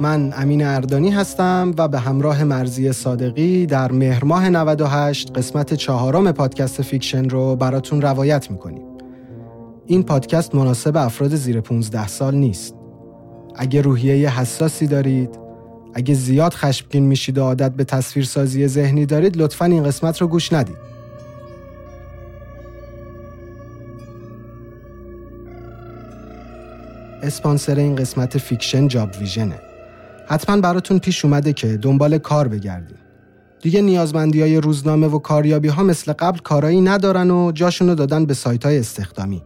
من امین اردانی هستم و به همراه مرضیه صادقی در مهر ماه 98 قسمت چهارم پادکست Fiction رو براتون روایت می‌کنیم. این پادکست مناسب افراد زیر 15 سال نیست. اگه روحیه حساسی دارید اگه زیاد خشمگین میشید و عادت به تصویرسازی ذهنی دارید لطفا این قسمت رو گوش ندید. اسپانسر این قسمت Fiction جاب ویژنه. حتما براتون پیش اومده که دنبال کار بگردین. دیگه نیازمندی های روزنامه و کاریابی ها مثل قبل کارایی ندارن و جاشونو دادن به سایت های استخدامی.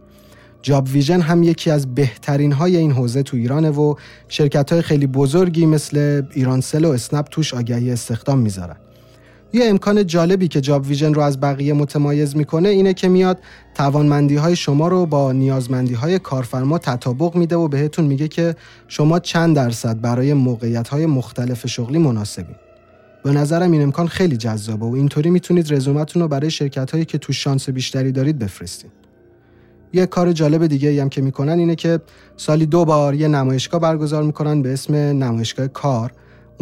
جاب ویژن هم یکی از بهترین های این حوزه تو ایرانه و شرکت های خیلی بزرگی مثل ایرانسل و اسنپ توش آگهی استخدام می‌ذارن. یه امکان جالبی که جاب ویژن رو از بقیه متمایز می‌کنه اینه که میاد توانمندی های شما رو با نیازمندی های کارفرما تطابق میده و بهتون میگه که شما چند درصد برای موقعیت های مختلف شغلی مناسبین. به نظرم این امکان خیلی جذابه و اینطوری می‌تونید رزومتون رو برای شرکت هایی که تو شانس بیشتری دارید بفرستید. یه کار جالب دیگه هم که می‌کنن اینه که سالی دو بار یه نمایشگاه برگزار می‌کنن به اسم نمایشگاه کار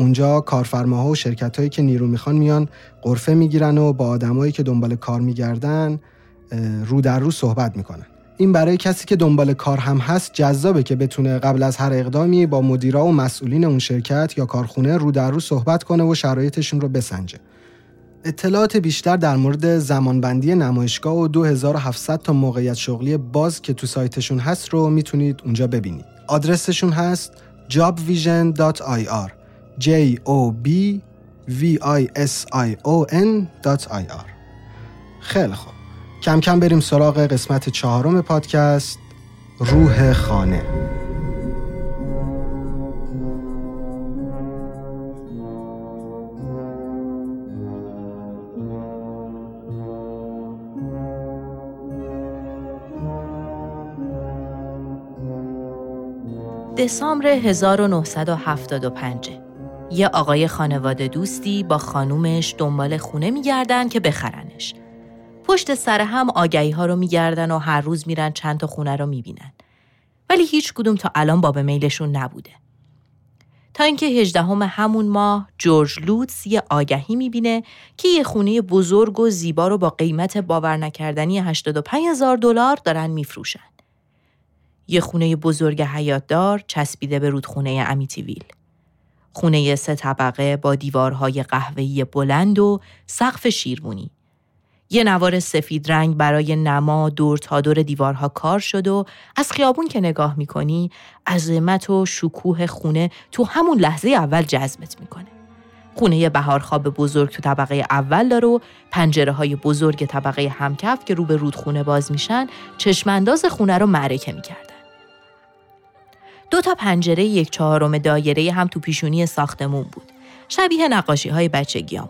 اونجا کارفرماها و شرکت هایی که نیرو می‌خوان میان قرفه می‌گیرن و با آدمایی که دنبال کار میگردن رو در رو صحبت می‌کنن. این برای کسی که دنبال کار هم هست جذابه که بتونه قبل از هر اقدامی با مدیرا و مسئولین اون شرکت یا کارخونه رو در رو صحبت کنه و شرایطشون رو بسنجه. اطلاعات بیشتر در مورد زمانبندی نمایشگاه و 2700 تا موقعیت شغلی باز که تو سایتشون هست رو می‌تونید اونجا ببینید. آدرسشون هست jobvision.ir j o b v i s i o n.ir خیلی خوب. کم کم بریم سراغ قسمت چهارم پادکست روح خانه. دسامبر 1975 یه آقای خانواده دوستی با خانومش دنبال خونه میگردن که بخرنش. پشت سر هم آگهی ها رو میگردن و هر روز میرن چند تا خونه رو می‌بینن. ولی هیچ کدوم تا الان باب میلشون نبوده. تا اینکه 18 همون ماه جورج لوتس یه آگهی می‌بینه که یه خونه بزرگ و زیبا رو با قیمت باور نکردنی 85 هزار دلار دارن میفروشن. یه خونه بزرگ حیاتدار چسبیده به رودخونه امیتیویل. خونه سه طبقه با دیوارهای قهوه‌ای بلند و سقف شیرمونی. یه نوار سفید رنگ برای نما دور تا دور دیوارها کار شد و از خیابون که نگاه می‌کنی عظمت و شکوه خونه تو همون لحظه اول جذبت می‌کنه. خونه بهارخواب بزرگ تو طبقه اول داره و پنجره های بزرگ طبقه همکف که رو به رودخونه باز میشن چشمانداز خونه رو معرکه می‌کردن. دو تا پنجره یک چهارم دایره هم تو پیشونی ساختمون بود. شبیه نقاشی های بچگیامون.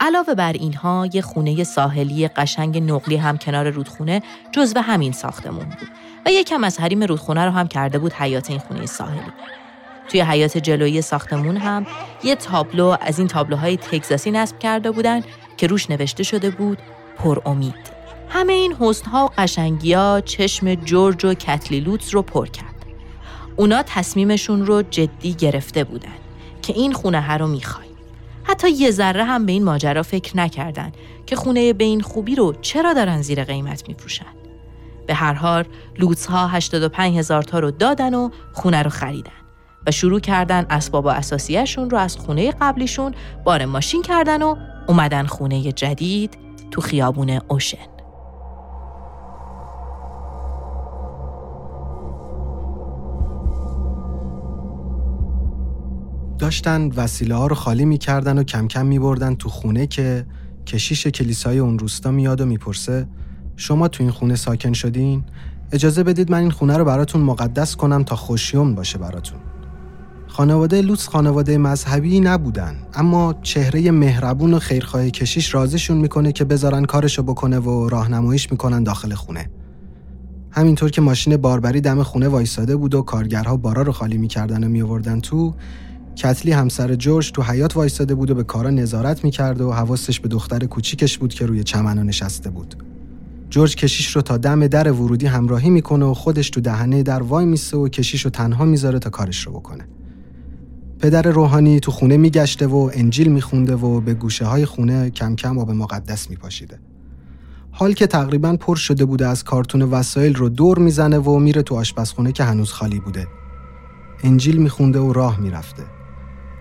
علاوه بر اینها یه خونه ساحلی قشنگ نقلی هم کنار رودخونه جزو همین ساختمون بود و یکم از حریم رودخونه رو هم کرده بود حیات این خونه ساحلی. توی حیات جلویی ساختمون هم یه تابلو از این تابلوهای تگزاسی نصب کرده بودن که روش نوشته شده بود پر امید. همه این حسنها و قشنگیا چشم جورج و کتلی رو پر کرد. اونا تصمیمشون رو جدی گرفته بودن که این خونه ها رو می‌خوای. حتی یه ذره هم به این ماجرا فکر نکردن که خونه به این خوبی رو چرا دارن زیر قیمت میفروشن. به هر حال لوتس ها 85 هزار تا رو دادن و خونه رو خریدن و شروع کردن اسباب اساسیشون رو از خونه قبلیشون بار ماشین کردن و اومدن خونه جدید تو خیابون اوشن. داشتن وسیله ها رو خالی می‌کردن و کم کم میبردن تو خونه که کشیش کلیسای اون روستا میاد و می‌پرسه شما تو این خونه ساکن شدین؟ اجازه بدید من این خونه رو براتون مقدس کنم تا خوشیوم باشه براتون. خانواده لوس خانواده مذهبی نبودن اما چهره مهربون و خیرخواه کشیش رازشون می‌کنه که بذارن کارشو بکنه و راهنماییش می‌کنن داخل خونه. همینطور که ماشین باربری دم خونه وایساده بود و کارگرها بارا رو خالی می‌کردن و میآوردن تو کتلی همسر جورج تو حیات وایستاده بود و به کارا نظارت می‌کرد و حواسش به دختر کوچیکش بود که روی چمنو نشسته بود. جورج کشیش رو تا دم در ورودی همراهی می‌کنه و خودش تو دهنه در وای میسه و کشیش رو تنها می‌ذاره تا کارش رو بکنه. پدر روحانی تو خونه میگشته و انجیل میخونده و به گوشه های خونه کم کم آب مقدس میپاشیده. حال که تقریبا پر شده بوده از کارتون وسایل رو دور می‌زنه و میره تو آشپزخونه که هنوز خالی بوده. انجیل میخونده و راه می‌رفته.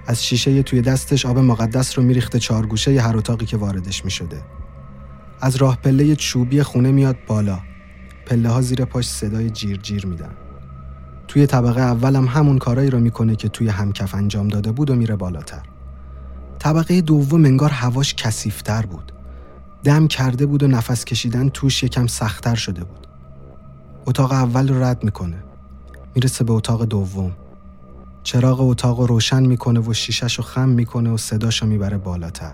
از شیشه توی دستش آب مقدس رو میریخته چارگوشه ی هر اتاقی که واردش می‌شده. از راه پله چوبی خونه میاد بالا. پله ها زیر پاش صدای جیر جیر میدن. توی طبقه اولم همون کارایی رو می‌کنه که توی همکف انجام داده بود و میره بالاتر. طبقه دوم انگار هواش کثیفتر بود. دم کرده بود و نفس کشیدن توش یکم سختتر شده بود. اتاق اول رو رد می‌کنه. می‌رسه به اتاق دوم. چراغ اتاق رو روشن می‌کنه و شیشش رو خم می‌کنه و صداشو می‌بره بالاتر.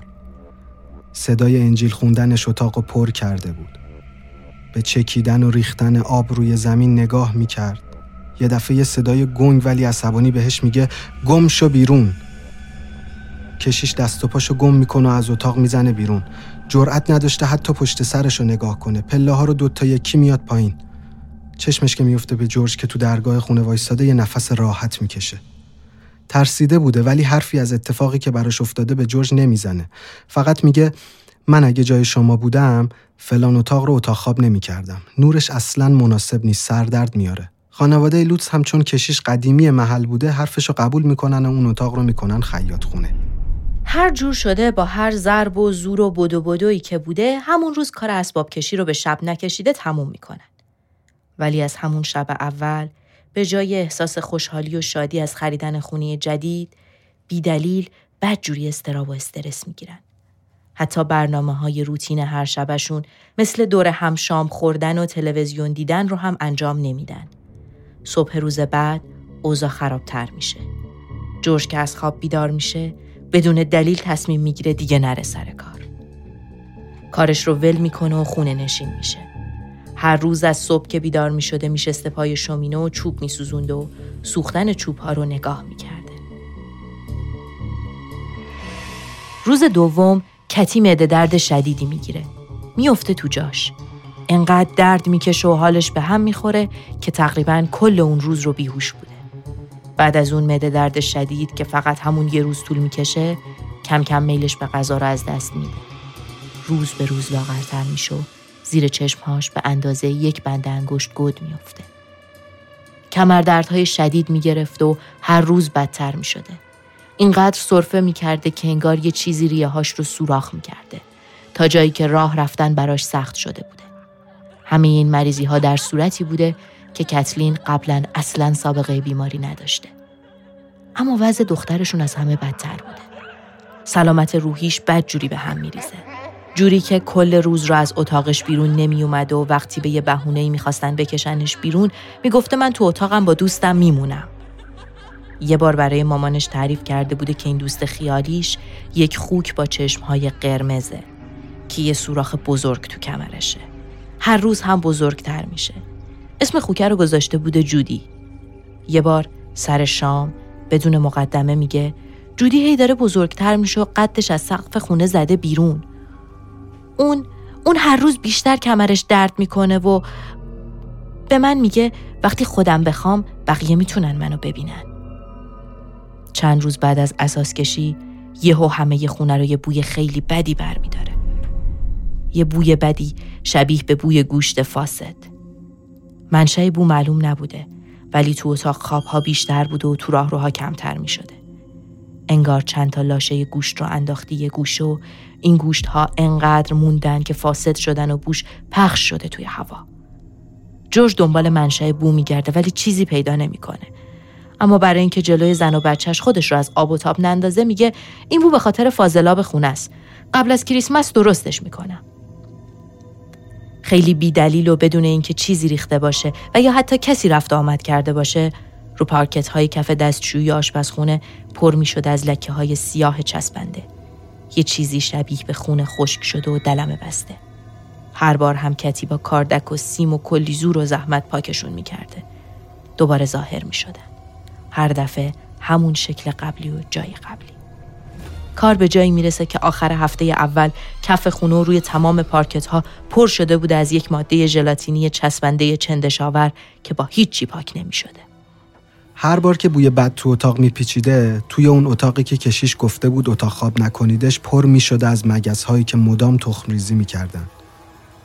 صدای انجیل خوندنش اتاق رو پر کرده بود. به چکیدن و ریختن آب روی زمین نگاه می‌کرد. یه دفعه یه صدای گنگ ولی عصبانی بهش میگه گم شو بیرون. کشیش دست و پاشو گم می‌کنه و از اتاق می‌زنه بیرون. جرأت نداشته حتی پشت سرش رو نگاه کنه. پله ها رو دوتا یکی میاد پایین. چشمش که میفته به جورج که تو درگاه خونه وایستاده یه نفس راحت می‌کشه. ترسیده بوده ولی حرفی از اتفاقی که براش افتاده به جورج نمی‌زنه. فقط میگه من اگه جای شما بودم فلان اتاق رو اتاق خواب نمی‌کردم. نورش اصلا مناسب نیست سردرد میاره. خانواده لوتس هم چون کشیش قدیمی محل بوده حرفش رو قبول می‌کنن و اون اتاق رو می‌کنن خیاط خونه. هر جور شده با هر ضرب و زور و بدو بدویی که بوده همون روز کار اسباب کشی رو به شب نکشیده تموم می‌کنن. ولی از همون شب اول به جای احساس خوشحالی و شادی از خریدن خونه جدید بیدلیل بدجوری استراب و استرس می‌گیرن. حتی برنامه های روتین هر شبشون مثل دور هم شام خوردن و تلویزیون دیدن رو هم انجام نمیدن. صبح روز بعد اوضاع خرابتر میشه. جورج که از خواب بیدار میشه بدون دلیل تصمیم می‌گیره دیگه نره سر کار. کارش رو ول می‌کنه و خونه نشین میشه. هر روز از صبح که بیدار می شده می شسته پای شومینه و چوب می سوزند و سوختن چوب ها رو نگاه می کرده. روز دوم کتی معده درد شدیدی می‌گیره. میفته تو جاش. انقدر درد می‌کشه و حالش به هم می‌خوره که تقریبا کل اون روز رو بیهوش بوده. بعد از اون معده درد شدید که فقط همون یه روز طول می‌کشه کم کم میلش به غذا رو از دست میده. روز به روز لاغرتر میشه زیر چشمهاش به اندازه یک بند انگشت گود میافته. کمردردهای شدید می‌گرفت و هر روز بدتر می شده. اینقدر صرفه می کرده که انگار یه چیزی ریههاش رو سوراخ می کرده. تا جایی که راه رفتن براش سخت شده بوده. همه این مریضی ها در صورتی بوده که کتلین قبلا اصلا سابقه بیماری نداشته. اما وضع دخترشون از همه بدتر بوده. سلامت روحیش بد جوری به هم میریزه. جوری که کل روز رو از اتاقش بیرون نمی اومد و وقتی به یه بهونه‌ای می‌خواستن بکشنش بیرون می‌گفته من تو اتاقم با دوستم میمونم. یه بار برای مامانش تعریف کرده بوده که این دوست خیالیش یک خوک با چشمهای قرمزه که یه سوراخ بزرگ تو کمرشه. هر روز هم بزرگتر میشه. اسم خوکه رو گذاشته بوده جودی. یه بار سر شام بدون مقدمه میگه جودی هی داره بزرگتر میشه و قدش از سقف خونه زده بیرون. اون اون هر روز بیشتر کمرش درد می‌کنه و به من میگه وقتی خودم بخوام بقیه می‌تونن منو ببینن. چند روز بعد از اساس کشی یهو همه ی خونه رو یه بوی خیلی بدی برمیداره. یه بوی بدی شبیه به بوی گوشت فاسد. منشأ بو معلوم نبوده ولی تو اتاق خوابها بیشتر بوده و تو راهروها کمتر می. انگار چند تا لاشه گوشت رو انداختی یه گوشه و این گوشت ها انقدر موندن که فاسد شدن و بوش پخش شده توی هوا. جورج دنبال منشأ بو میگرده ولی چیزی پیدا نمی‌کنه. اما برای اینکه جلوی زن و بچهش خودش رو از آب و تاب نندازه میگه این بو به خاطر فاضلاب خونه است. قبل از کریسمس درستش می‌کنم. خیلی بیدلیل و بدون اینکه چیزی ریخته باشه و یا حتی کسی رفت آمد کرده باشه رو پارکت های کف دستشویی آشپزخونه پر می شده از لکه های سیاه چسبنده. یه چیزی شبیه به خون خشک شده و دلمه بسته. هر بار هم کتی با کاردک و سیم و کلی زور و زحمت پاکشون می کرده. دوباره ظاهر می شدن. هر دفعه همون شکل قبلی و جای قبلی. کار به جایی می‌رسه که آخر هفته اول کف خونه روی تمام پارکت ها پر شده بوده از یک ماده ژلاتینی چسبنده چندشاور که با هیچی پاک نمی شده. هر بار که بوی بد تو اتاق میپیچیده توی اون اتاقی که کشیش گفته بود اتاق خواب نکنیدش پر می‌شده از مگس هایی که مدام تخم ریزی می‌کردن.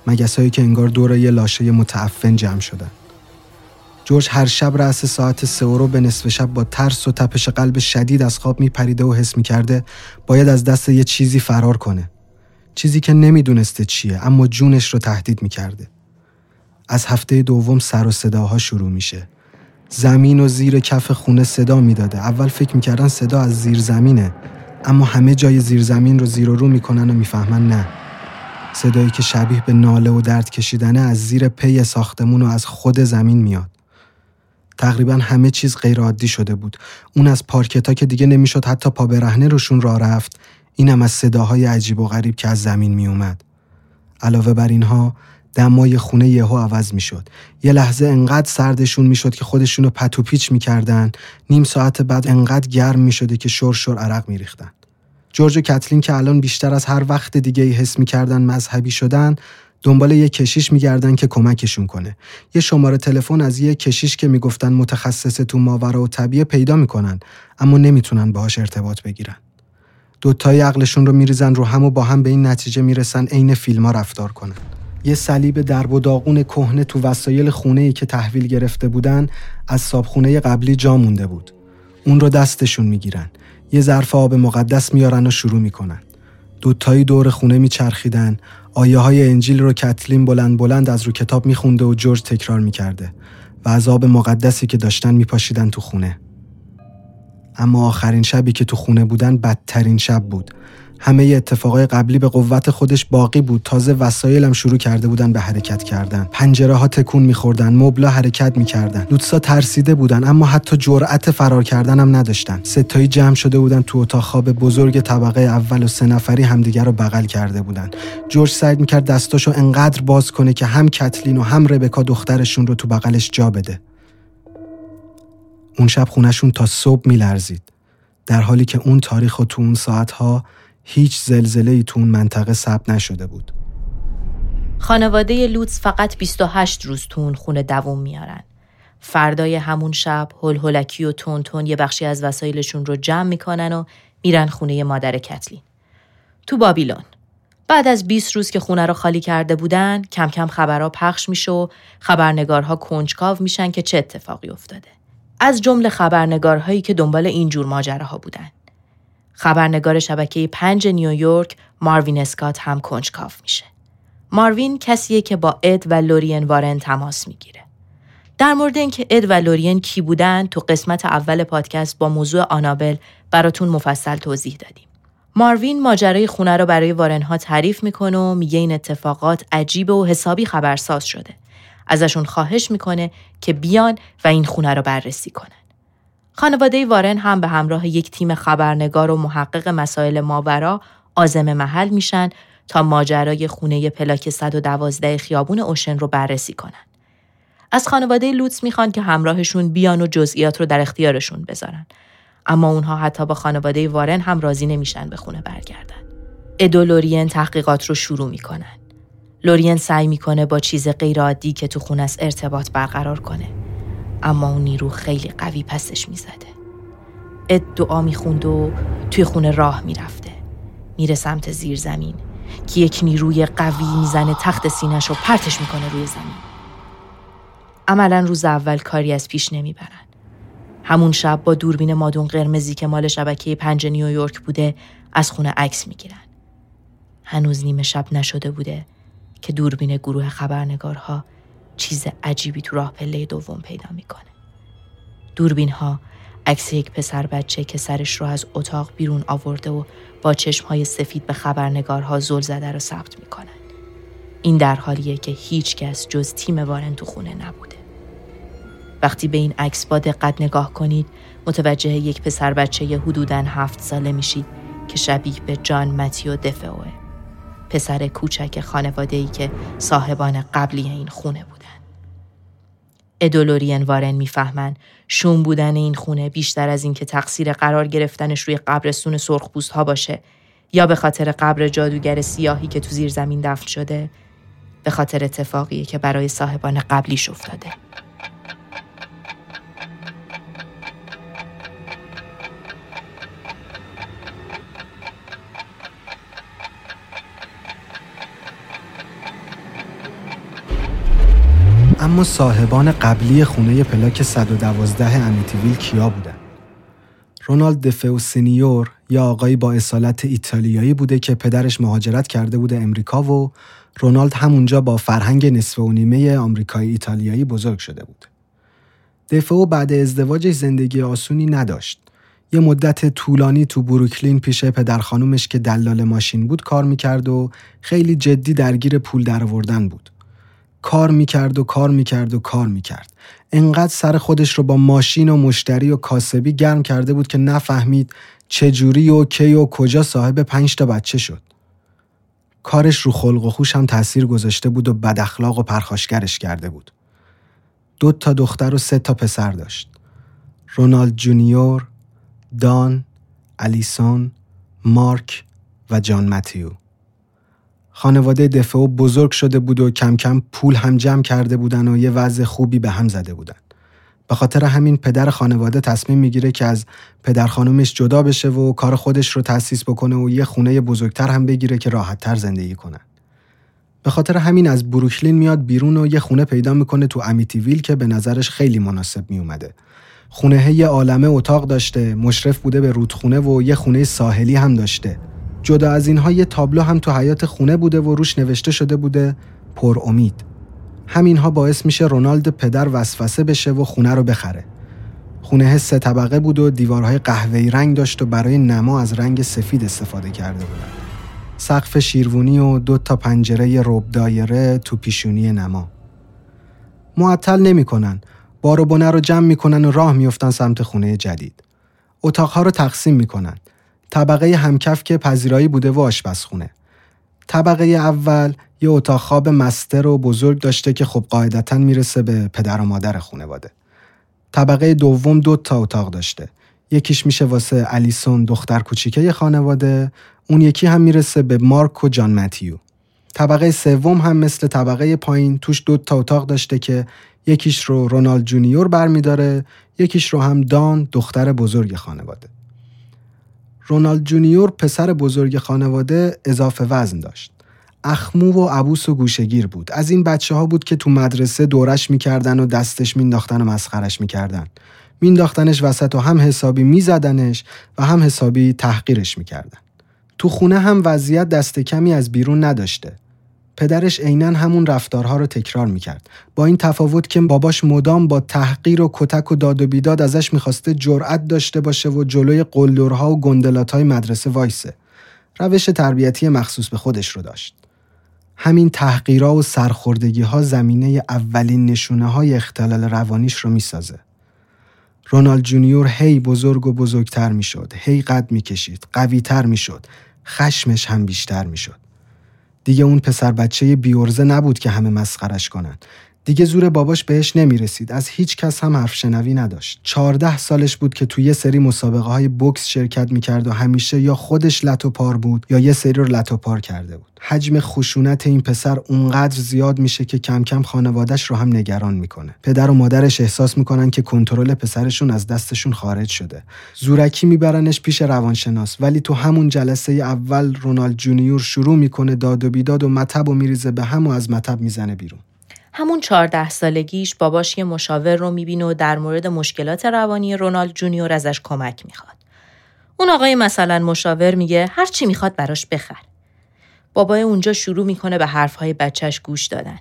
مگس هایی که انگار دور یه لاشه متعفن جمع شدن. جورج هر شب رأس ساعت سه رو به نصف شب با ترس و تپش قلب شدید از خواب میپریده و حس می‌کرده باید از دست یه چیزی فرار کنه. چیزی که نمی‌دونسته چیه اما جونش رو تهدید می‌کرده. از هفته دوم سر و صداها شروع میشه. زمین و زیر کف خونه صدا می‌داده. اول فکر می‌کردن صدا از زیر زمینه. اما همه جای زیر زمین رو زیر و رو می‌کنن و می‌فهمن نه. صدایی که شبیه به ناله و درد کشیدنه از زیر پی ساختمون و از خود زمین میاد. تقریبا همه چیز غیر عادی شده بود. اون از پارکتا که دیگه نمی‌شد حتی پا برهنه روشون را رفت. اینم از صداهای عجیب و غریب که از زمین میومد علاوه بر اینها دمای خونه یهو عوض می‌شد. یه لحظه انقدر سردشون می‌شد که خودشونو پتو پیچ می‌کردن. نیم ساعت بعد انقدر گرم می‌شده که شور شور عرق میریختن. جورج و کتلین که الان بیشتر از هر وقت دیگه ای حس می‌کردن مذهبی شدن دنبال یه کشیش میگردن که کمکشون کنه. یه شماره تلفن از یه کشیش که می‌گفتن متخصص تو ماورا و طبیعه پیدا می‌کنن اما نمی‌تونن باهاش ارتباط بگیرن. دوتای عقلشون رو میریزن رو هم و با هم به این نتیجه می‌رسن عین فیلم ها رفتار کنن. یه صلیب درب و داغون کهنه تو وسایل خونه ای که تحویل گرفته بودن از صابخونه قبلی جا مونده بود. اون رو دستشون می‌گیرن. یه ظرف آب مقدس میارن و شروع می‌کنن. دوتایی دور خونه میچرخیدن. آیه های انجیل رو کتلین بلند بلند از رو کتاب میخونده و جورج تکرار می‌کرده و از آب مقدسی که داشتن میپاشیدن تو خونه. اما آخرین شبی که تو خونه بودن بدترین شب بود. همه اتفاقای قبلی به قوت خودش باقی بود. تازه وسایلم شروع کرده بودن به حرکت کردن. پنجره ها تکون میخوردن مبلا حرکت می‌کردن. لوتسا ترسیده بودن اما حتی جرأت فرار کردن هم نداشتن. ستایی جمع شده بودن تو اتاق خواب بزرگ طبقه اول و سه نفری همدیگر رو بغل کرده بودن. جورج سعی می‌کرد دستاشو انقدر باز کنه که هم کتلین و هم ربکا دخترشون رو تو بغلش جا بده. اون شب خونشون تا صبح میلرزید. در حالی که اون تاریخ و تو اون ساعتها هیچ زلزله ای تو اون منطقه ثبت نشده بود. خانواده لوتس فقط 28 روز تو اون خونه دووم میارن. فردای همون شب هل هلکی و تون تون یه بخشی از وسایلشون رو جمع می‌کنن و میرن خونه مادر کتلین. تو بابیلون. بعد از 20 روز که خونه رو خالی کرده بودن، کم کم خبرها پخش میشه و خبرنگارها کنجکاو میشن که چه اتفاقی افتاده. از جمله خبرنگارهایی که دنبال این جور ماجراها بودن. خبرنگار شبکه پنج نیویورک ماروین اسکات هم کنجکاف میشه. ماروین کسیه که با اد و لورین وارن تماس می‌گیره. در مورد اینکه اد و لورین کی بودن تو قسمت اول پادکست با موضوع آنابل براتون مفصل توضیح دادیم. ماروین ماجرای خونه رو برای وارنها تعریف می‌کنه و میگه این اتفاقات عجیب و حسابی خبرساز شده. ازشون خواهش می‌کنه که بیان و این خونه رو بررسی کنن. خانواده وارن هم به همراه یک تیم خبرنگار و محقق مسائل ماورا آزم محل میشن تا ماجرای خونه پلاک 112 خیابون اوشن رو بررسی کنن. از خانواده لوتس می‌خوان که همراهشون بیان و جزئیات رو در اختیارشون بذارن. اما اونها حتی با خانواده وارن هم راضی نمیشن به خونه برگردن. ادو لورین تحقیقات رو شروع می‌کنن. لورین سعی می‌کنه با چیز غیرعادی که تو خونه ارتباط برقرار کنه. اما اون نیرو خیلی قوی پسش می‌زده. اد دعا می‌خوند و توی خونه راه می‌رفته. میره سمت زیر زمین که یک نیروی قوی می‌زنه تخت سینش رو پرتش می‌کنه روی زمین. عملا روز اول کاری از پیش نمی‌برن. همون شب با دوربین مادون قرمزی که مال شبکه پنج نیویورک بوده از خونه عکس می‌گیرن. هنوز نیمه شب نشده بوده که دوربین گروه خبرنگارها چیز عجیبی تو راه پله دوم پیدا می‌کنه. دوربین ها عکس یک پسر بچه که سرش رو از اتاق بیرون آورده و با چشم های سفید به خبرنگارها زل زده رو ثبت می‌کنن. این در حالیه که هیچ کس جز تیم وارن تو خونه نبوده. وقتی به این عکس با دقت نگاه کنید متوجه یک پسر بچه حدوداً هفت ساله میشید که شبیه به جان متیو دفئوه پسر کوچک خانواده ای که صاحبان قبلی این خونه بودن. ادولورین وارن می‌فهمن شوم بودن این خونه بیشتر از اینکه تقصیر قرار گرفتنش روی قبرستون سرخپوست ها باشه یا به خاطر قبر جادوگر سیاهی که تو زیر زمین دفن شده به خاطر اتفاقی که برای صاحبان قبلیش افتاده. اما صاحبان قبلی خونه پلاک 112 امیتیویل کیا بودن؟ رونالد دفو سینیور یا آقایی با اصالت ایتالیایی بوده که پدرش مهاجرت کرده بوده امریکا و رونالد همونجا با فرهنگ نصف و نیمه آمریکایی ایتالیایی بزرگ شده بود. دفو بعد ازدواجش زندگی آسونی نداشت. یه مدت طولانی تو بروکلین پیش پدر خانومش که دلال ماشین بود کار می‌کرد و خیلی جدی درگیر پول درآوردن بود. کار می‌کرد و کار می‌کرد و کار می‌کرد. انقدر سر خودش رو با ماشین و مشتری و کاسبی گرم کرده بود که نفهمید چجوری و کی و کجا صاحب پنج تا بچه شد. کارش رو خلق و خوش هم تاثیر گذاشته بود و بد اخلاق و پرخاشگرش کرده بود. دو تا دختر و سه تا پسر داشت. رونالد جونیور، دان، الیسون، مارک و جان متیو. خانواده دفعو بزرگ شده بود و کم کم پول هم جمع کرده بودن و یه وضع خوبی به هم زده بودن. به خاطر همین پدر خانواده تصمیم می‌گیره که از پدر خانومش جدا بشه و کار خودش رو تأسیس بکنه و یه خونه بزرگتر هم بگیره که راحتتر زندگی کنن. به خاطر همین از بروکلین میاد بیرون و یه خونه پیدا می‌کنه تو امیتیویل که به نظرش خیلی مناسب میومده. خونه یه عالمه اتاق داشته، مشرف بوده به رودخونه و یه خونه ساحلی هم داشته. جدا از اینها یه تابلو هم تو حیات خونه بوده و روش نوشته شده بوده پر امید. همینها باعث میشه رونالد پدر وسوسه بشه و خونه رو بخره. خونه سه طبقه بود و دیوارهای قهوه‌ای رنگ داشت و برای نما از رنگ سفید استفاده کرده بودن. سقف شیروانی و دو تا پنجره رب دایره تو پیشونی نما. معطل نمی‌کنن. بار و بنه رو جمع می‌کنن و راه میفتن سمت خونه جدید. اتاقها رو تقسیم می‌کنن. طبقه همکف که پذیرایی بوده و آشپزخونه. طبقه اول یه اتاق خواب مستر و بزرگ داشته که خب قاعدتا می‌رسه به پدر و مادر خونواده. طبقه دوم دو تا اتاق داشته. یکیش میشه واسه الیسون دختر کوچیکه خانواده، اون یکی هم می‌رسه به مارک و جان متیو. طبقه سوم هم مثل طبقه پایین توش دو تا اتاق داشته که یکیش رو رونالد جونیور برمیداره، یکیش رو هم دان دختر بزرگ خانواده. رونالد جونیور پسر بزرگ خانواده اضافه وزن داشت. اخمو و عبوس و گوشه‌گیر بود. از این بچه ها بود که تو مدرسه دورش می‌کردن و دستش مینداختن و مسخرش می‌کردن. مینداختنش وسط و هم حسابی میزدنش و هم حسابی تحقیرش می‌کردن. تو خونه هم وضعیت دست کمی از بیرون نداشته. پدرش عینا همون رفتارها رو تکرار می‌کرد با این تفاوت که باباش مدام با تحقیر و کتک و داد و بیداد ازش می‌خواسته جرأت داشته باشه و جلوی قلدرها و گندلات های مدرسه وایسه روش تربیتی مخصوص به خودش رو داشت. همین تحقیرا و سرخوردگی ها زمینه اولین نشونه های اختلال روانیش رو می‌سازه. رونالد جونیور هی بزرگ و بزرگتر می‌شد، هی قد می‌کشید، قویتر می‌شد، خشمش هم بیشتر می‌شد. دیگه اون پسر بچه بیورزه نبود که همه مسخرش کنن. دیگه زور باباش بهش نمی‌رسید. از هیچ کس هم حرف شنوی نداشت. چهارده سالش بود که توی یه سری مسابقه های بوکس شرکت می‌کرد و همیشه یا خودش لتو پار بود یا یه سری رو لتو پار کرده بود. حجم خشونت این پسر اونقدر زیاد میشه که کم کم خانوادش رو هم نگران می‌کنه. پدر و مادرش احساس می‌کنن که کنترل پسرشون از دستشون خارج شده. زورکی میبرنش پیش روانشناس ولی تو همون جلسه اول رونالد جونیور شروع می‌کنه داد و بیداد و مطب و میریزه به هم و از مطب می‌زنه بیرون. همون 14 سالگیش باباش یه مشاور رو می‌بینه و در مورد مشکلات روانی رونالد جونیور ازش کمک می‌خواد. اون آقای مثلا مشاور میگه هر چی می‌خواد براش بخر. بابای اونجا شروع می‌کنه به حرفهای بچهش گوش دادن.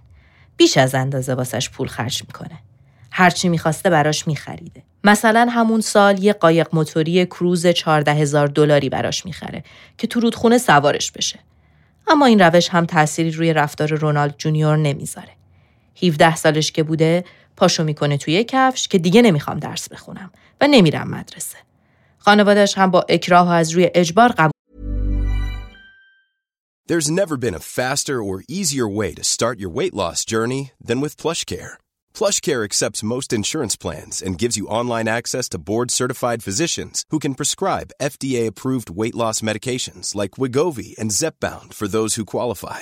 بیش از اندازه واسش پول خرج می‌کنه. هر چی می‌خواسته براش میخریده. مثلا همون سال یه قایق موتوری کروز 14 هزار دلاری براش می‌خره که تو رودخونه سوارش بشه. اما این روش هم تأثیری روی رفتار رونالد جونیور نمی‌ذاره. 17 سالش که بوده پاشو می‌کنه توی کفش که دیگه نمی‌خوام درس بخونم و نمیرم مدرسه. خانوادش هم با اکراه و از روی اجبار قبول There's never been a faster or easier way to start your weight loss journey than with PlushCare. PlushCare accepts most insurance plans and gives you online access to board-certified physicians who can prescribe FDA-approved weight loss medications like Wigovi and Zepbound for those who qualify.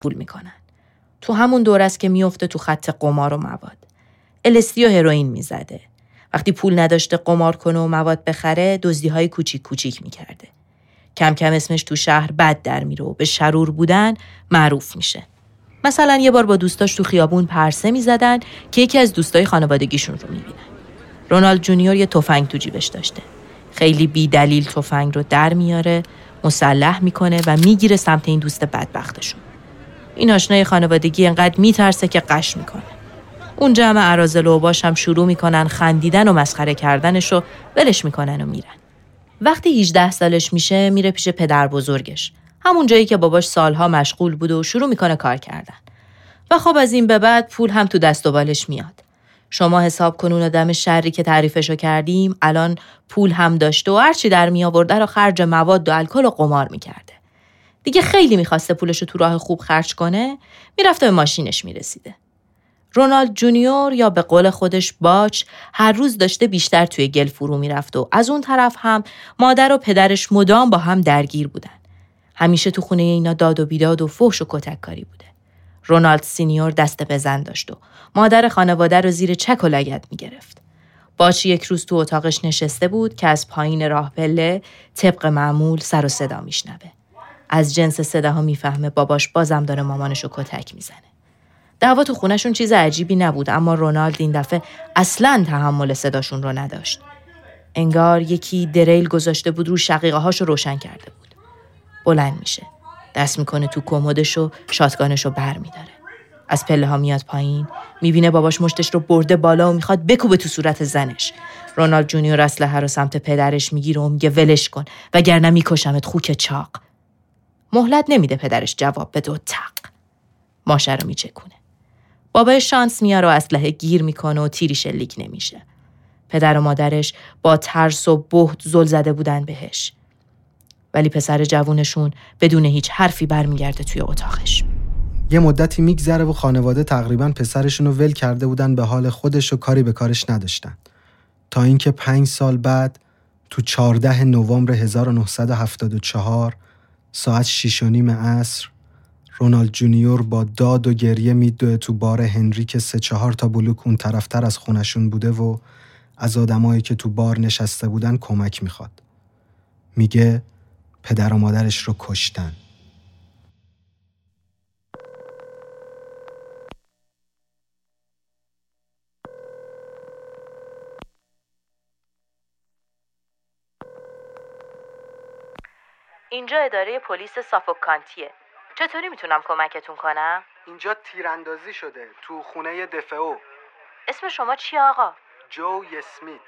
پول می‌کنن. تو همون دور است که میفته تو خط قمار و مواد. الستی و هروئین می‌زده. وقتی پول نداشته قمار کنه و مواد بخره دزدی های کوچیک کوچیک می‌کرده. کم کم اسمش تو شهر بد در میره و به شرور بودن معروف میشه. مثلا یه بار با دوستاش تو خیابون پرسه می‌زدن که یکی از دوستای خانوادگیشون رو می‌بینن. رونالد جونیور یه تفنگ تو جیبش داشته. خیلی بی دلیل تفنگ رو در میاره، مسلح می‌کنه و می‌گیره سمت این دوست بدبختشون. این آشنای خانوادگی انقدر میترسه که قش می‌کنه. اون جمع عرازل و باش هم شروع می‌کنن خندیدن و مسخره کردنش و ولش می‌کنن و میرن. وقتی 18 سالش میشه میره پیش پدر بزرگش. همون جایی که باباش سالها مشغول بود و شروع می‌کنه کار کردن. و خب از این به بعد پول هم تو دست و بالش میاد. شما حساب کن اون آدم شری که تعریفشو کردیم الان پول هم داشته و هرچی در می آورده رو خرج مواد و الکل و قمار می‌کرده. دیگه خیلی می‌خواسته پولش رو تو راه خوب خرج کنه می‌رفته به ماشینش می‌رسیده. رونالد جونیور یا به قول خودش باچ هر روز داشت بیشتر توی گل فرو می‌رفت و از اون طرف هم مادر و پدرش مدام با هم درگیر بودن. همیشه تو خونه اینا داد و بیداد و فحش و کتک کاری بوده. رونالد سینیور دست بزن داشت و مادر خانواده رو زیر چک و لگت می‌گرفت. باچ یک روز تو اتاقش نشسته بود که از پایین راه پله طبق معمول سر و صدا میشنوه. از جنس صداها می‌فهمه باباش بازم داره مامانشو کتک می‌زنه. دعوا تو خونشون چیز عجیبی نبود اما رونالد این دفعه اصلا تحمل صداشون رو نداشت. انگار یکی دریل گذاشته بود رو شقیقه هاشو روشن کرده بود. بلند میشه. دست می‌کنه تو کمدش و شاتگانش رو بر میداره. از پله ها میاد پایین می‌بینه باباش مشتش رو برده بالا و می‌خواد بکوبه تو صورت زنش رونالد جونیور اسلحه رو سمت پدرش می‌گیره و میگه ولش کن وگرنه میکشمت خوک چاق مهلت نمیده پدرش جواب بده و تق. ماشه رو میچکونه. بابای شانس میاره و اسلحه گیر می‌کنه و تیری شلیک نمیشه. پدر و مادرش با ترس و بهت زل زده بودن بهش. ولی پسر جوونشون بدون هیچ حرفی برمیگرده توی اتاقش. یه مدتی میگذره و خانواده تقریبا پسرشون رو ول کرده بودن به حال خودش و کاری به کارش نداشتن. تا اینکه پنج سال بعد تو 14 نوامبر 1974 ساعت 6 و نیم عصر رونالد جونیور با داد و گریه میدوه تو بار هنری که سه چهار تا بلوک اون طرفتر از خونشون بوده و از آدمایی که تو بار نشسته بودن کمک می‌خواد. میگه پدر و مادرش رو کشتن. اینجا اداره پلیس سافوکانتیه چطوری می‌تونم کمکتون کنم؟ اینجا تیراندازی شده تو خونه دفعو اسم شما چیه آقا؟ جو اسمیت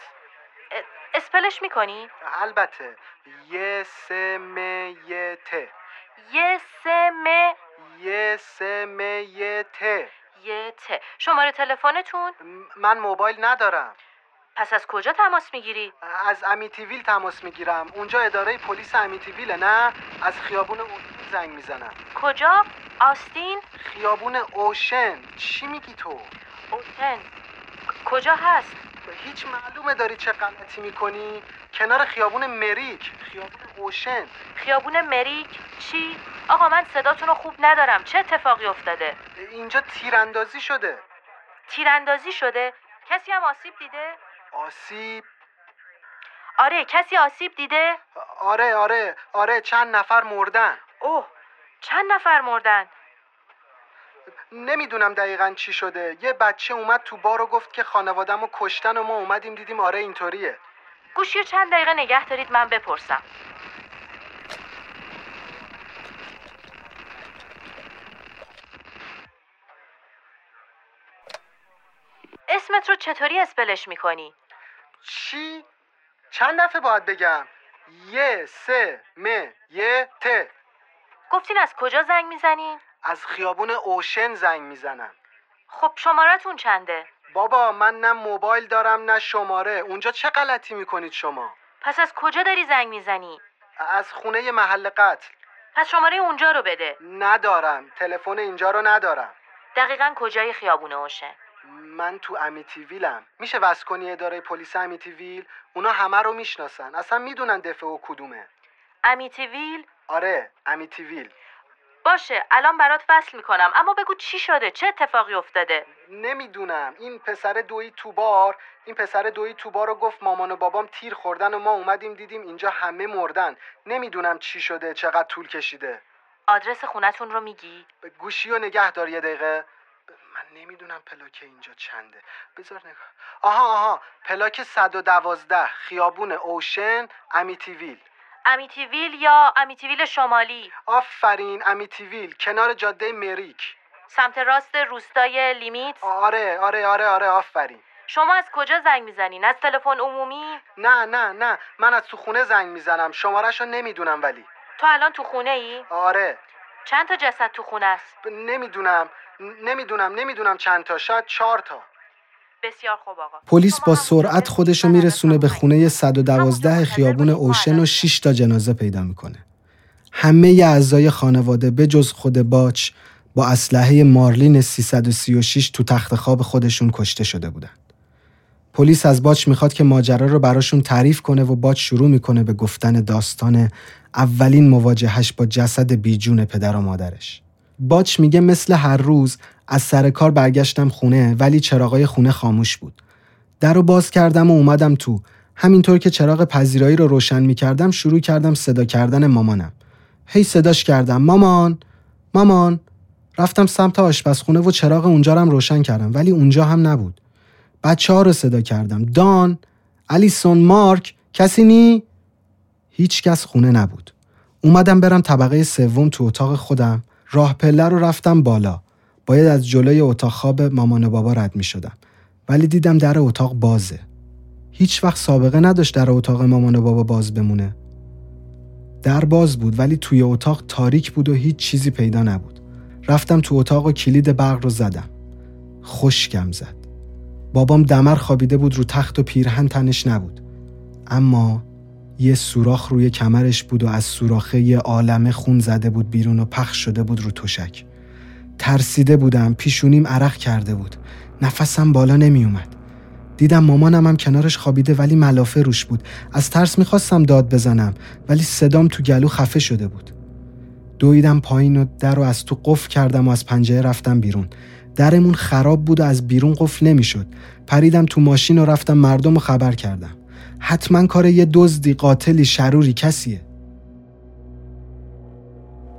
ا- اسپلش می‌کنی؟ البته یه سه م یه ت یه سه م یه سه م یه ت یه ت شماره تلفنتون؟ من موبایل ندارم پس از کجا تماس می‌گیری؟ از امیتیویل تماس می‌گیرم اونجا اداره پلیس امیتیویله نه از خیابون اوشن زنگ می‌زنم کجا؟ آستین؟ خیابون اوشن چی میگی تو اوتن کجا هست؟ هیچ معلومه داری چه غلطی می‌کنی کنار خیابون مریک خیابون اوشن خیابون مریک؟ چی؟ آقا من صداتون رو خوب ندارم چه اتفاقی افتاده؟ اینجا تیراندازی شده تیراندازی شده؟ کسی هم آسیب دیده؟ آسیب. آره کسی آسیب دیده؟ آره آره آره چند نفر مردن. اوه چند نفر مردن؟ نمی‌دونم دقیقا چی شده. یه بچه اومد تو بار و گفت که خانوادم رو کشتن و ما اومدیم دیدیم آره اینطوریه. گوشی چند دقیقه نگه دارید من بپرسم. اسمت رو چطوری اسپلش می‌کنی؟ چی؟ چند دفعه باید بگم یه سه م یه ت گفتین از کجا زنگ می‌زنین؟ از خیابون اوشن زنگ می‌زنم خب شمارتون چنده؟ بابا من نه موبایل دارم نه شماره اونجا چه غلطی می‌کنید شما پس از کجا داری زنگ می‌زنی؟ از خونه محل قتل پس شماره اونجا رو بده ندارم تلفن اینجا رو ندارم دقیقا کجای خیابون اوشن من تو امیتیویلم. میشه وصل کنی اداره پلیس امیتیویل؟ اونا همه رو می‌شناسن. اصلا می‌دونن دفعه و کدومه. امیتیویل؟ آره امیتیویل. باشه الان برات فصل می‌کنم. اما بگو چی شده؟ چه اتفاقی افتاده؟ نمی‌دونم. این پسر دوی تو بار این پسر دوی تو بار رو گفت مامان و بابام تیر خوردن و ما اومدیم دیدیم اینجا همه مردن. نمی‌دونم چی شده چقدر طول کشیده. آدرس خونتون رو میگی؟ گوشی و نگه دار یه دقیقه. نمی‌دونم پلاک اینجا چنده. بذار نگاه. آها آها. پلاک 112 خیابون اوشن امیتیویل. امیتیویل یا امیتیویل شمالی؟ آفرین امیتیویل. کنار جاده مریک. سمت راست روستای لیمیت آره آره آره آره. آفرین. شما از کجا زنگ می‌زنین؟ از تلفن عمومی؟ نه نه نه. من از تو خونه زنگ می‌زنم. شمارش رو نمی‌دونم ولی. تو الان تو خونه ای آره. چند تا جسد تو خونه است؟ ب- نمی‌دونم. نمی‌دونم نمی‌دونم چند تا. شاید چهار تا. بسیار خوب آقا. پلیس با سرعت خودشو میرسونه به خونه 112 خیابون اوشن و 6 تا جنازه پیدا می‌کنه. همه ی اعضای خانواده به جز خود باچ با اسلحه مارلین 336 تو تخت خواب خودشون کشته شده بودن. پلیس از باچ می‌خواد که ماجرا رو براشون تعریف کنه و باچ شروع می‌کنه به گفتن داستان اولین مواجهش با جسد بیجون پدر و مادرش. باچ میگه مثل هر روز از سر کار برگشتم خونه ولی چراغای خونه خاموش بود. در رو باز کردم و اومدم تو. همینطور که چراغ پذیرایی رو روشن می‌کردم شروع کردم صدا کردن مامانم. هی صداش کردم مامان مامان رفتم سمت آشپزخونه و چراغ اونجا رو هم روشن کردم ولی اونجا هم نبود. بچه ها رو صدا کردم دان الیسون مارک کسی نی؟ هیچ کس خونه نبود. اومدم برم طبقه سوم تو اتاق خودم. راه پله رو رفتم بالا. باید از جلوی اتاق خواب مامان و بابا رد می شدم ولی دیدم در اتاق بازه. هیچ وقت سابقه نداشت در اتاق مامان و بابا باز بمونه. در باز بود ولی توی اتاق تاریک بود و هیچ چیزی پیدا نبود. رفتم تو اتاق و کلید برق رو زدم. خشکم زد. بابام دمر خوابیده بود رو تخت و پیرهن تنش نبود. اما یه سوراخ روی کمرش بود و از سوراخه یه عالمه خون زده بود بیرون و پخش شده بود رو تشک. ترسیده بودم پیشونیم عرق کرده بود. نفسم بالا نمی اومد. دیدم مامانم هم کنارش خوابیده ولی ملافه روش بود. از ترس می‌خواستم داد بزنم ولی صدام تو گلو خفه شده بود. دویدم پایین و در رو از تو قفل کردم و از پنجره رفتم بیرون. درمون خراب بود و از بیرون قفل نمی‌شد. پریدم تو ماشین و رفتم مردم رو خبر کردم. حتما کار یه دزدی قاتلی شروری کسیه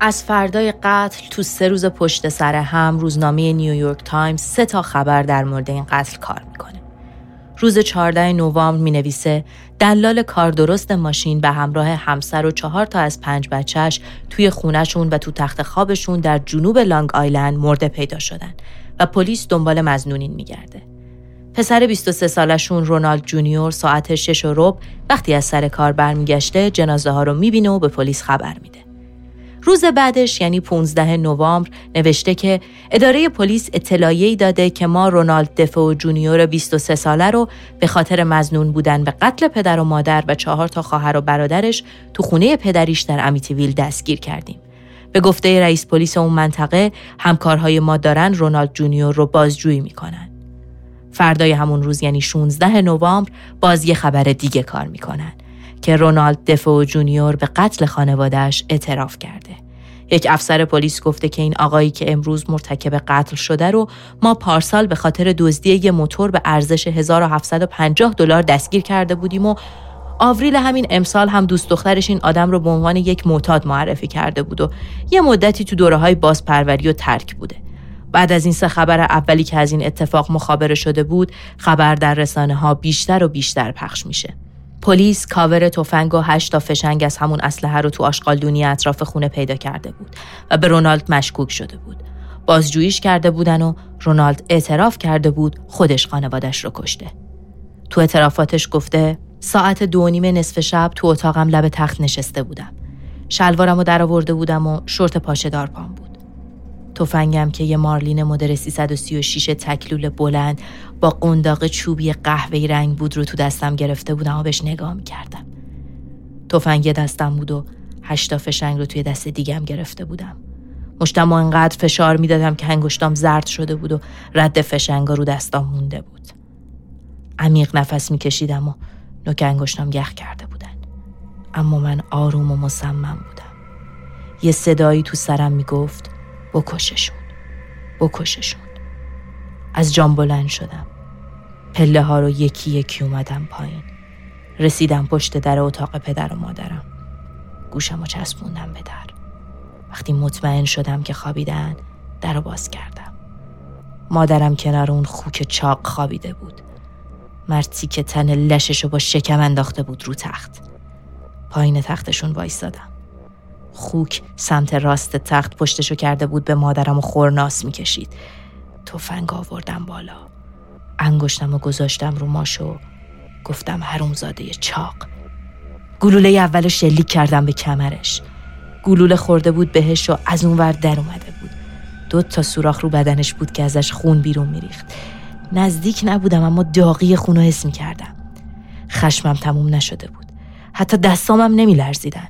از فردای قتل تو سه روز پشت سر هم روزنامه نیویورک تایمز سه تا خبر در مورد این قتل کار می‌کنه. روز 14 نوامبر می نویسه دلال کار درست ماشین به همراه همسر و چهار تا از پنج بچهش توی خونشون و تو تخت خوابشون در جنوب لانگ آیلند مرده پیدا شدن و پلیس دنبال مظنونین میگرده. پسر 23 سالشون رونالد جونیور ساعت 6 و ربع وقتی از سر کار برمیگشته جنازه ها رو می‌بینه و به پلیس خبر میده. روز بعدش یعنی 15 نوامبر نوشته که اداره پلیس اطلاعیه‌ای داده که ما رونالد دفو جونیور 23 ساله رو به خاطر مظنون بودن به قتل پدر و مادر و چهار تا خواهر و برادرش تو خونه پدریش در امیتیویل دستگیر کردیم. به گفته رئیس پلیس اون منطقه همکارهای ما دارن رونالد جونیور رو بازجویی می‌کنن. فردای همون روز یعنی 16 نوامبر باز یه خبر دیگه کار می‌کنن. که رونالد دفو جونیور به قتل خانوادهش اعتراف کرده. یک افسر پلیس گفته که این آقایی که امروز مرتکب قتل شده رو ما پارسال به خاطر دزدی یه موتور به ارزش 1750 دلار دستگیر کرده بودیم و آوریل همین امسال هم دوست دخترش این آدم رو به عنوان یک معتاد معرفی کرده بود و یه مدتی تو دوره های بازپروری و ترک بوده. بعد از این سه خبر اولی که از این اتفاق مخابره شده بود، خبر در رسانه ها بیشتر و بیشتر پخش میشه. پلیس کاور تفنگ و هشت تا فشنگ از همون اسلحه رو تو آشغالدونی اطراف خونه پیدا کرده بود و به رونالد مشکوک شده بود. بازجوییش کرده بودن و رونالد اعتراف کرده بود خودش خانوادش رو کشته. تو اعترافاتش گفته ساعت دو نیم نصف شب تو اتاقم لب تخت نشسته بودم. شلوارم رو در آورده بودم و شورت پاشه دار پام. تفنگم که یه مارلین مدر 336 تکلول بلند با قنداق چوبی قهوه‌ای رنگ بود رو تو دستم گرفته بودم و بهش نگاه می‌کردم. تفنگ دستم بود و هشتا فشنگ رو توی دست دیگم گرفته بودم. مشتم انقدر فشار می‌دادم که انگشتام زرد شده بود و رد فشنگا رو دستام مونده بود. عمیق نفس میکشیدم و نوک انگشتام یخ کرده بودن. اما من آروم و مصمم بودم. یه صدایی تو سرم می‌گفت بکششون. بکششون. از جام بلند شدم. پله ها رو یکی یکی اومدم پایین. رسیدم پشت در اتاق پدر و مادرم. گوشم رو چسبوندم به در. وقتی مطمئن شدم که خوابیدن در رو باز کردم. مادرم کنار اون خوک چاق خوابیده بود. مرتی که تن لشش رو با شکم انداخته بود رو تخت. پایین تختشون وایستادم. خوک سمت راست تخت پشتشو کرده بود به مادرم و خورناس می‌کشید. تفنگ آوردم بالا. انگشتم و گذاشتم رو ماشو گفتم حرومزاده چاق. گلوله اول شلیک کردم به کمرش. گلوله خورده بود بهش و از اون ور در اومده بود. دو تا سوراخ رو بدنش بود که ازش خون بیرون میریخت. نزدیک نبودم اما داغی خون رو حس می‌کردم. خشمم تموم نشده بود. حتی دستامم نمیلرزیدن.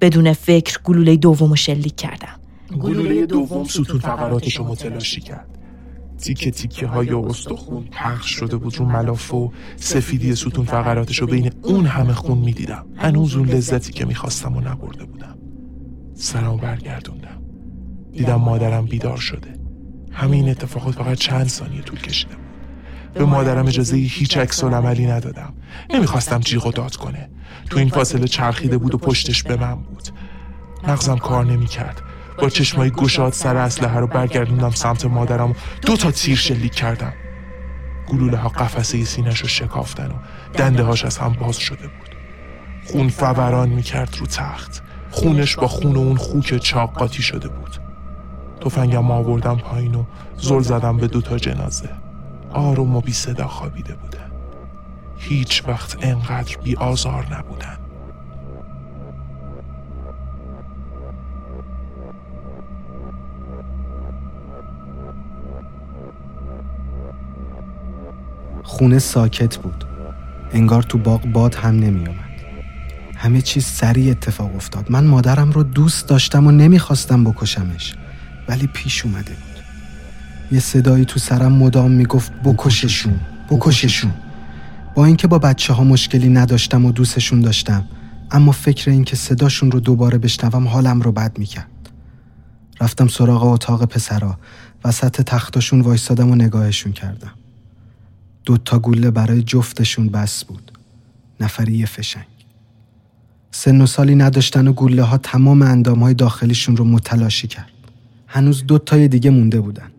بدون فکر گلوله دوم شلیک کردم. گلوله دوم ستون فقراتش رو متلاشی کرد. تیکه تیکه های استخون پخش شده بود رو ملاف و سفیدی ستون فقراتش رو بین اون همه خون می‌دیدم. هنوز اون لذتی که می‌خواستم و نبرده بودم. سرم برگردوندم. دیدم مادرم بیدار شده. همین اتفاقات فقط چند ثانیه طول کشیده بود. به مادرم اجازه هیچ عکس عملی ندادم. نمی‌خواستم جیغ و داد کنه. تو این فاصله چرخیده بود و پشتش به من بود. مغزم کار نمی‌کرد. با چشمای گشاد سر اسلحه رو برگردوندم سمت مادرم و دو تا تیر شلیک کردم. گلوله ها قفسه سینش رو شکافتن و دنده هاش از هم باز شده بود. خون فوران می‌کرد رو تخت. خونش با خون اون خوک چاق قاطی شده بود. تفنگم آوردم پایین و زل زدم به دوتا جنازه. آروم و بی صدا خوابیده بودن. هیچ وقت انقدر بی آزار نبودن. خونه ساکت بود. انگار تو باغ باد هم نمی اومد. همه چیز سریع اتفاق افتاد. من مادرم رو دوست داشتم و نمی‌خواستم بکشمش. ولی پیش اومده بود. یه صدایی تو سرم مدام می‌گفت بکششون بکششون. با اینکه با بچه ها مشکلی نداشتم و دوستشون داشتم اما فکر اینکه صداشون رو دوباره بشنوم حالم رو بد می‌کرد. رفتم سراغ اتاق پسرا وسط تختاشون وایستادم و نگاهشون کردم. دو تا گوله برای جفتشون بس بود. نفری فشنگ. سن و سالی نداشتن و گوله ها تمام اندام های داخلیشون رو متلاشی کرد. هنوز دو تای دیگه مونده بودن.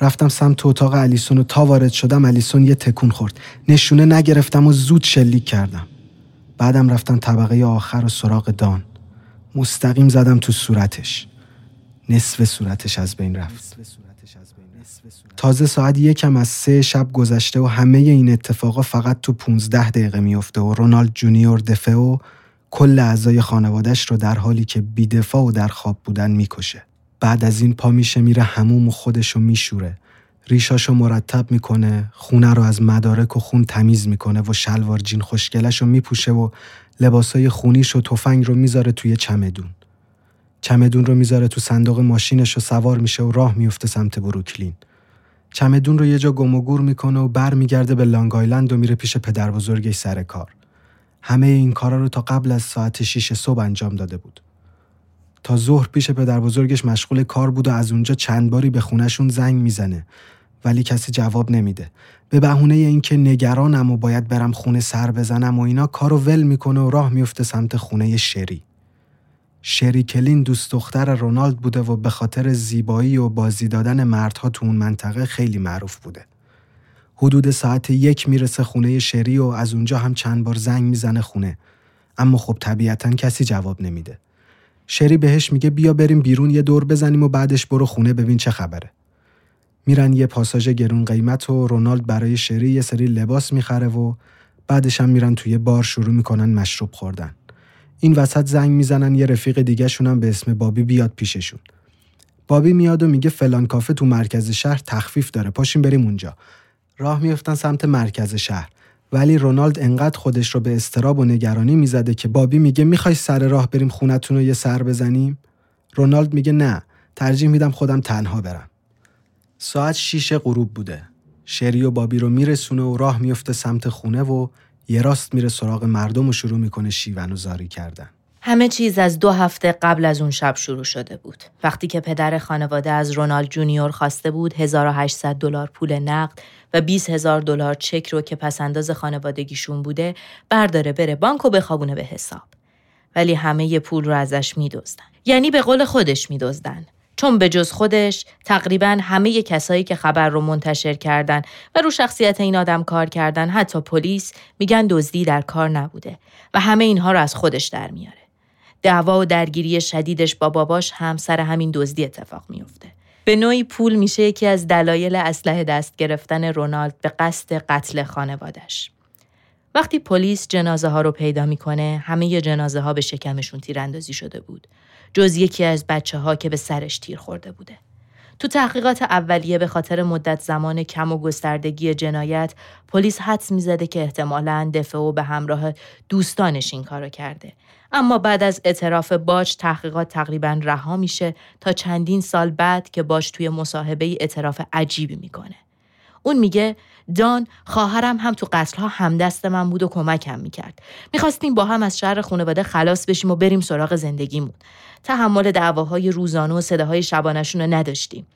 رفتم سمت اتاق الیسون و تا وارد شدم الیسون یه تکون خورد. نشونه نگرفتم و زود شلیک کردم. بعدم رفتم طبقه آخر و سراغ دان. مستقیم زدم تو صورتش. نصف صورتش از بین رفت. تازه ساعت یکم از سه شب گذشته و همه این اتفاقا فقط تو 15 دقیقه میفته و رونالد جونیور دفعه کل اعضای خانوادش رو در حالی که بیدفاع و در خواب بودن می‌کشه. بعد از این پا میشه میره هموم و خودشو میشوره. ریشاشو مرتب می‌کنه، خونه رو از مدارک و خون تمیز می‌کنه و شلوار جین خوشگلش میپوشه و لباسای خونیش و تفنگ رو می‌ذاره توی چمدون. چمدون رو می‌ذاره تو صندوق ماشینش و سوار میشه و راه میفته سمت بروکلین. چمدون رو یه جا گم و گور می‌کنه و بر میگرده به لانگ آیلند و میره پیش پدر بزرگش سر کار. همه این کارا رو تا قبل از ساعت 6 صبح انجام داده بود. تا ظهر پیش پدر بزرگش مشغول کار بود و از اونجا چند باری به خونشون زنگ می‌زنه ولی کسی جواب نمیده. به بهونه اینکه نگرانم و باید برم خونه سر بزنم و اینا کارو ول می‌کنه و راه میفته سمت خونه شری. شری کلین دوست دختر رونالد بوده و به خاطر زیبایی و بازی دادن مردها تو اون منطقه خیلی معروف بوده. حدود ساعت یک می‌رسه خونه شری و از اونجا هم چند بار زنگ می‌زنه خونه. اما خب طبیعتا کسی جواب نمیده. شری بهش میگه بیا بریم بیرون یه دور بزنیم و بعدش برو خونه ببین چه خبره. میرن یه پاساژ گرون قیمت و رونالد برای شری یه سری لباس می‌خره و بعدش هم میرن توی بار شروع می‌کنن مشروب خوردن. این وسط زنگ می‌زنن یه رفیق دیگه هم به اسم بابی بیاد پیششون. بابی میاد و میگه فلان کافه تو مرکز شهر تخفیف داره پاشیم بریم اونجا. راه میفتن سمت مرکز شهر. ولی رونالد انقدر خودش رو به استراب و نگرانی می‌زده که بابی میگه می‌خوای سر راه بریم خونتون رو یه سر بزنیم؟ رونالد میگه نه ترجیح میدم خودم تنها برم. ساعت شیش غروب بوده. شری و بابی رو میرسونه و راه میفته سمت خونه و یه راست میره سراغ مردم و شروع می‌کنه شیون و زاری کردن. همه چیز از دو هفته قبل از اون شب شروع شده بود. وقتی که پدر خانواده از رونالد جونیور خواسته بود 1800 دلار پول نقد و 20 هزار دلار چک رو که پسنداز خانوادگیشون بوده برداره بره بانک و بخوابونه به حساب. ولی همه پول رو ازش میدزدن. یعنی به قول خودش میدزدن. چون به جز خودش تقریبا همه کسایی که خبر رو منتشر کردن و رو شخصیت این آدم کار کردن حتی پلیس میگن دزدی در کار نبوده و همه اینها رو از خودش در میاره. دعوا و درگیری شدیدش با باباش هم سر همین دزدی اتفاق میفته. به نوعی پول میشه یکی از دلایل اسلحه دست گرفتن رونالد به قصد قتل خانوادش. وقتی پلیس جنازه ها رو پیدا می‌کنه همه جنازه ها به شکمشون تیراندازی شده بود جز یکی از بچه ها که به سرش تیر خورده بوده. تو تحقیقات اولیه به خاطر مدت زمان کم و گستردگی جنایت پلیس حدس می‌زده که احتمالاً دفعه به همراه دوستانش این کارو کرده. اما بعد از اعتراف باج تحقیقات تقریبا رها میشه تا چندین سال بعد که باج توی مصاحبه اعتراف عجیبی می‌کنه. اون میگه دان خواهرم هم تو قتلها همدست من بود و کمکم می‌کرد. می‌خواستیم با هم از شهر خانواده خلاص بشیم و بریم سراغ زندگیمون. تحمل دعواهای روزانه و صداهای شبانشون رو نداشتیم.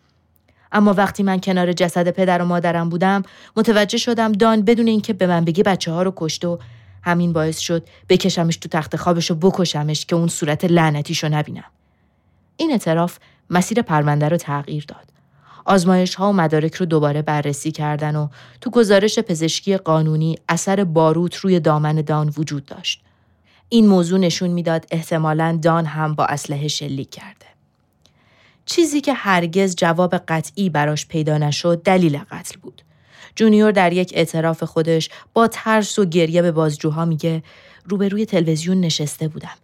اما وقتی من کنار جسد پدر و مادرم بودم متوجه شدم دان بدون اینکه به من بگه بچه ها رو کشت و همین باعث شد بکشمش تو تخت خوابش و بکشمش که اون صورت لعنتیشو نبینم. این اعتراف مسیر پرونده رو تغییر داد. آزمایش ها و مدارک رو دوباره بررسی کردن و تو گزارش پزشکی قانونی اثر باروت روی دامن دان وجود داشت. این موضوع نشون می‌داد احتمالا دان هم با اسلحه شلیک کرده. چیزی که هرگز جواب قطعی براش پیدا نشد دلیل قتل بود. جونیور در یک اعتراف خودش با ترس و گریه به بازجوها میگه روبروی تلویزیون نشسته بودم.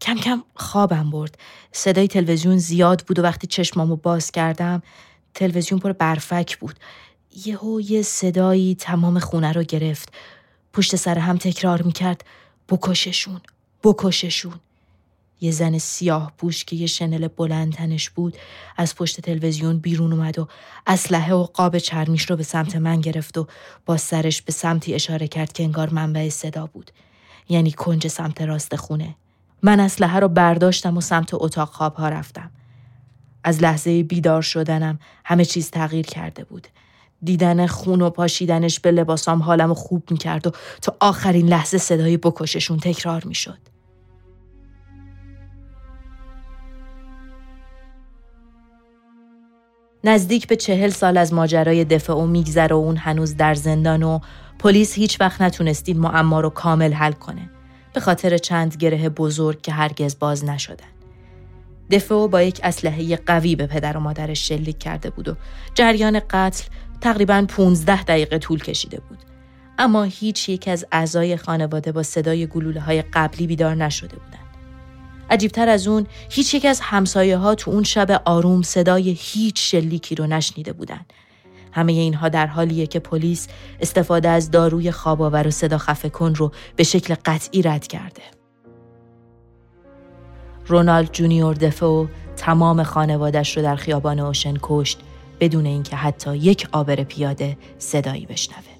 کم کم خوابم برد. صدای تلویزیون زیاد بود و وقتی چشمامو باز کردم تلویزیون پر برفک بود. یهو یه صدایی تمام خونه رو گرفت. پشت سر هم تکرار می‌کرد بکششون بکششون. یه زن سیاه پوش که یه شنل بلند تنش بود از پشت تلویزیون بیرون اومد و اسلحه و قاب چرمیش رو به سمت من گرفت و با سرش به سمتی اشاره کرد که انگار منبع صدا بود یعنی کنج سمت راست خونه من اسلحه رو برداشتم و سمت اتاق خواب ها رفتم از لحظه بیدار شدنم همه چیز تغییر کرده بود دیدن خون و پاشیدنش به لباسام حالم خوب می‌کرد و تا آخرین لحظه صدای بکششون تکرار می‌شد. نزدیک به چهل سال از ماجرای دفاع و میگذره و اون هنوز در زندان و پلیس هیچ وقت نتونست این معما رو کامل حل کنه به خاطر چند گره بزرگ که هرگز باز نشدن. دفاع با یک اسلحه قوی به پدر و مادرش شلیک کرده بود و جریان قتل تقریبا 15 دقیقه طول کشیده بود. اما هیچ یک از اعضای خانواده با صدای گلوله های قبلی بیدار نشده بودند. عجیبتر از اون هیچ یک از همسایه ها تو اون شب آروم صدای هیچ شلیکی رو نشنیده بودند. همه اینها در حالیه که پلیس استفاده از داروی خواباور و صدا خفه کن رو به شکل قطعی رد کرده. رونالد جونیور دفو تمام خانوادش رو در خیابان اوشن کشت بدون اینکه حتی یک آبر پیاده صدایی بشنوه.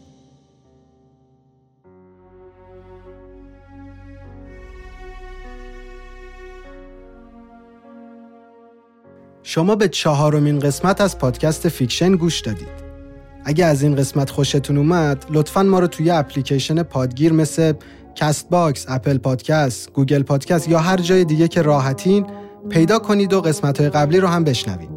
شما به چهارمین قسمت از پادکست فیکشن گوش دادید. اگه از این قسمت خوشتون اومد لطفا ما رو توی اپلیکیشن پادگیر مثل Castbox، Apple Podcast، Google Podcast یا هر جای دیگه که راحتین پیدا کنید و قسمت های قبلی رو هم بشنوید.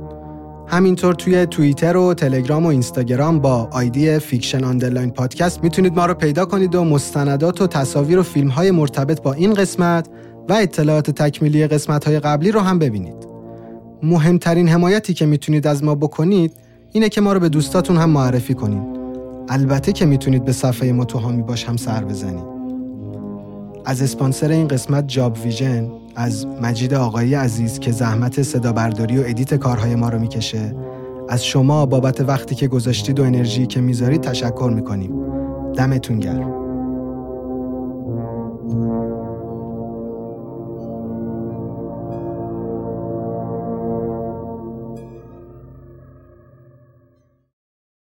همینطور توی توییتر و تلگرام و اینستاگرام با آیدی fiction underline podcast می‌تونید ما رو پیدا کنید و مستندات و تصاویر و فیلم های مرتبط با این قسمت و اطلاعات تکمیلی قسمت های قبلی رو هم ببینید. مهمترین حمایتی که می‌تونید از ما بکنید اینه که ما رو به دوستاتون هم معرفی کنید. البته که می‌تونید به صفحه ما تو حامی باش هم سر بزنید. از اسپانسر این قسمت Jobvision از مجید آقایی عزیز که زحمت صدا برداری و edit کارهای ما رو می‌کشه از شما بابت وقتی که گذاشتید و انرژی که می‌ذارید تشکر می‌کنیم. دمتون گرم.